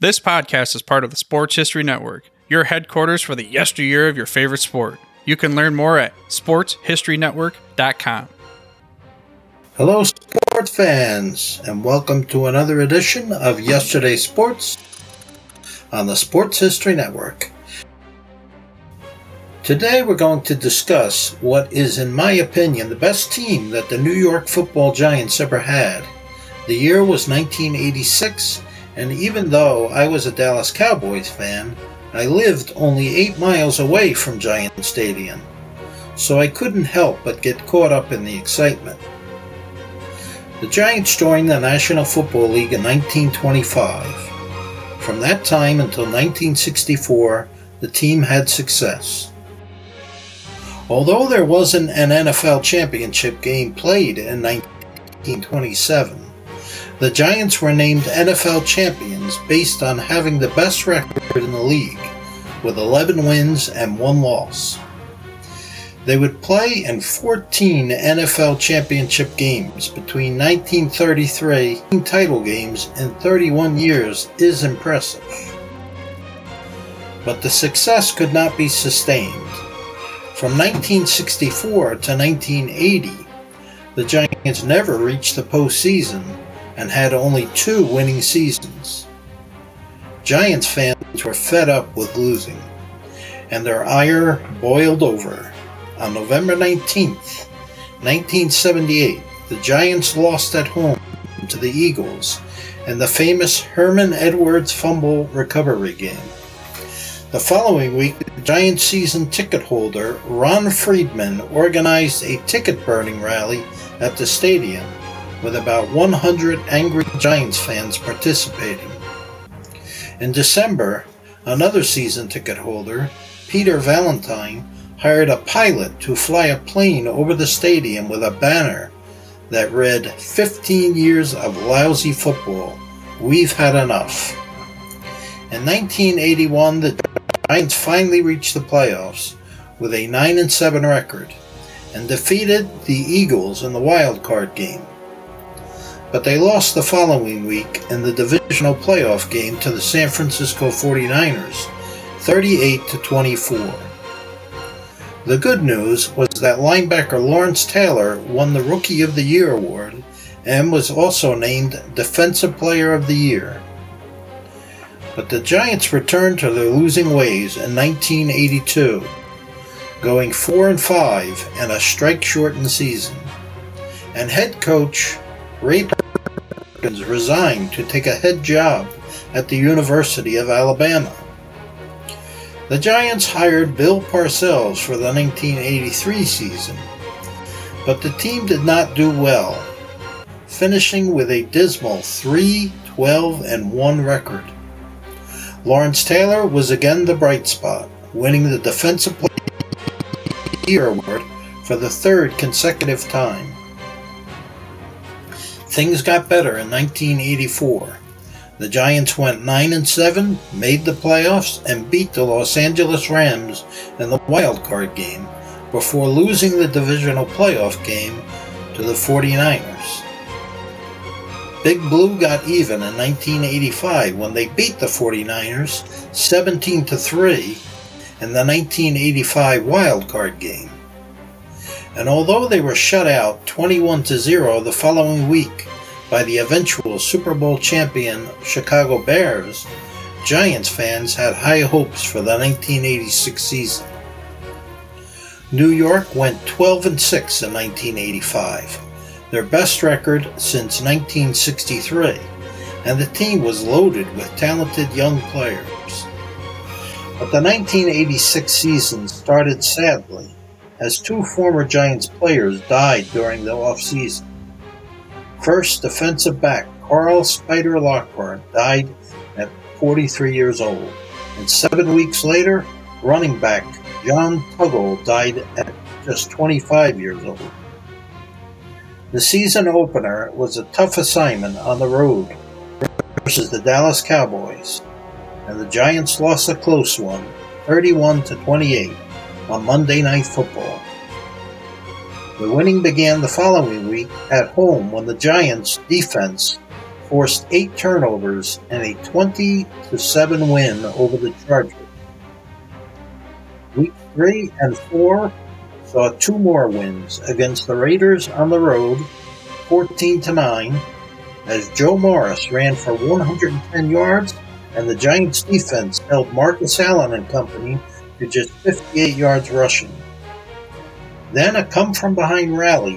This podcast is part of the Sports History Network, your headquarters for the yesteryear of your favorite sport. You can learn more at sportshistorynetwork.com. Hello, sports fans, and welcome to another edition of Yesterday Sports on the Sports History Network. Today, we're going to discuss what is, in my opinion, the best team that the New York football Giants ever had. The year was 1986, and even though I was a Dallas Cowboys fan, I lived only eight miles away from Giant Stadium, so I couldn't help but get caught up in the excitement. The Giants joined the National Football League in 1925. From that time until 1964, the team had success. Although there wasn't an NFL championship game played in 1927, the Giants were named NFL champions based on having the best record in the league, with 11 wins and 1 loss. They would play in 14 NFL championship games between 1933 title games in 31 years is impressive. But the success could not be sustained. From 1964 to 1980, the Giants never reached the postseason and had only two winning seasons. Giants fans were fed up with losing, and their ire boiled over. On November 19, 1978, the Giants lost at home to the Eagles in the famous Herman Edwards fumble recovery game. The following week, the Giants season ticket holder Ron Friedman organized a ticket burning rally at the stadium with about 100 angry Giants fans participating. In December, another season ticket holder, Peter Valentine, hired a pilot to fly a plane over the stadium with a banner that read 15 years of lousy football. We've had enough. In 1981, the Giants finally reached the playoffs with a 9 7 record and defeated the Eagles in the wild card game but they lost the following week in the divisional playoff game to the San Francisco 49ers, 38 to 24. The good news was that linebacker Lawrence Taylor won the Rookie of the Year award and was also named Defensive Player of the Year. But the Giants returned to their losing ways in 1982, going 4 and 5 in a strike-shortened season. And head coach Ray Resigned to take a head job at the University of Alabama. The Giants hired Bill Parcells for the 1983 season, but the team did not do well, finishing with a dismal 3 12 and 1 record. Lawrence Taylor was again the bright spot, winning the Defensive Player of the Year award for the third consecutive time. Things got better in 1984. The Giants went 9 and 7, made the playoffs, and beat the Los Angeles Rams in the wild card game before losing the divisional playoff game to the 49ers. Big Blue got even in 1985 when they beat the 49ers 17 to 3 in the 1985 wild card game and although they were shut out 21 to 0 the following week by the eventual Super Bowl champion Chicago Bears, Giants fans had high hopes for the 1986 season. New York went 12 and 6 in 1985, their best record since 1963, and the team was loaded with talented young players. But the 1986 season started sadly as two former Giants players died during the offseason. First, defensive back Carl Spider Lockhart died at 43 years old, and seven weeks later, running back John Tuggle died at just 25 years old. The season opener was a tough assignment on the road versus the Dallas Cowboys, and the Giants lost a close one, 31 to 28 on Monday Night Football. The winning began the following week at home when the Giants' defense forced eight turnovers and a 20 7 win over the Chargers. Week 3 and 4 saw two more wins against the Raiders on the road, 14 9, as Joe Morris ran for 110 yards and the Giants defense held Marcus Allen and company to just 58 yards rushing. Then a come from behind rally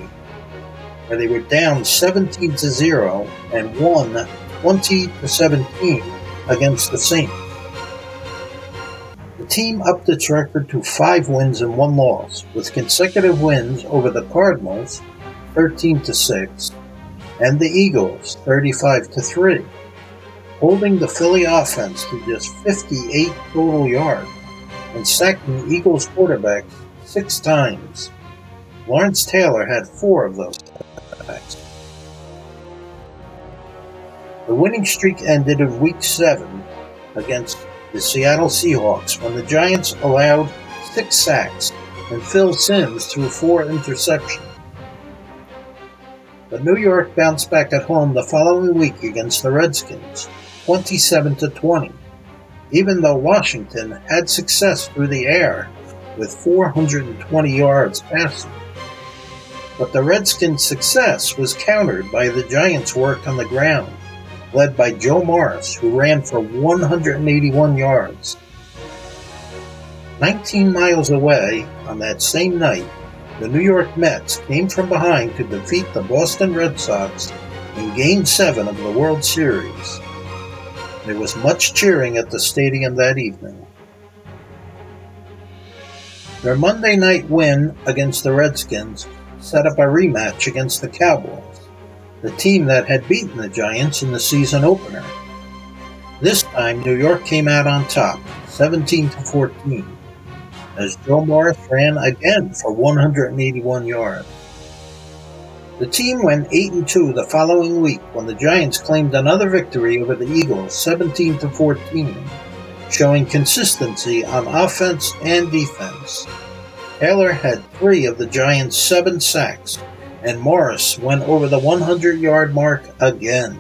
where they were down 17 to 0 and won 20 to 17 against the Saints. The team upped its record to 5 wins and 1 loss with consecutive wins over the Cardinals 13 to 6 and the Eagles 35 to 3, holding the Philly offense to just 58 total yards and sacked the Eagles quarterback 6 times. Lawrence Taylor had 4 of those sacks. The winning streak ended in week 7 against the Seattle Seahawks when the Giants allowed 6 sacks and Phil Simms threw 4 interceptions. But New York bounced back at home the following week against the Redskins, 27 to 20, even though Washington had success through the air with 420 yards passing. But the Redskins' success was countered by the Giants' work on the ground, led by Joe Morris, who ran for 181 yards. 19 miles away on that same night, the New York Mets came from behind to defeat the Boston Red Sox in Game 7 of the World Series. There was much cheering at the stadium that evening. Their Monday night win against the Redskins set up a rematch against the Cowboys, the team that had beaten the Giants in the season opener. This time, New York came out on top, 17 to 14 as Joe Morris ran again for 181 yards. The team went 8 and 2 the following week when the Giants claimed another victory over the Eagles 17 to 14, showing consistency on offense and defense. Taylor had 3 of the Giants' 7 sacks and Morris went over the 100 yard mark again.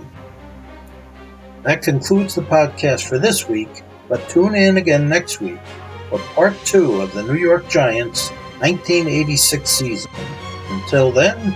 That concludes the podcast for this week, but tune in again next week for part two of the New York Giants 1986 season. Until then,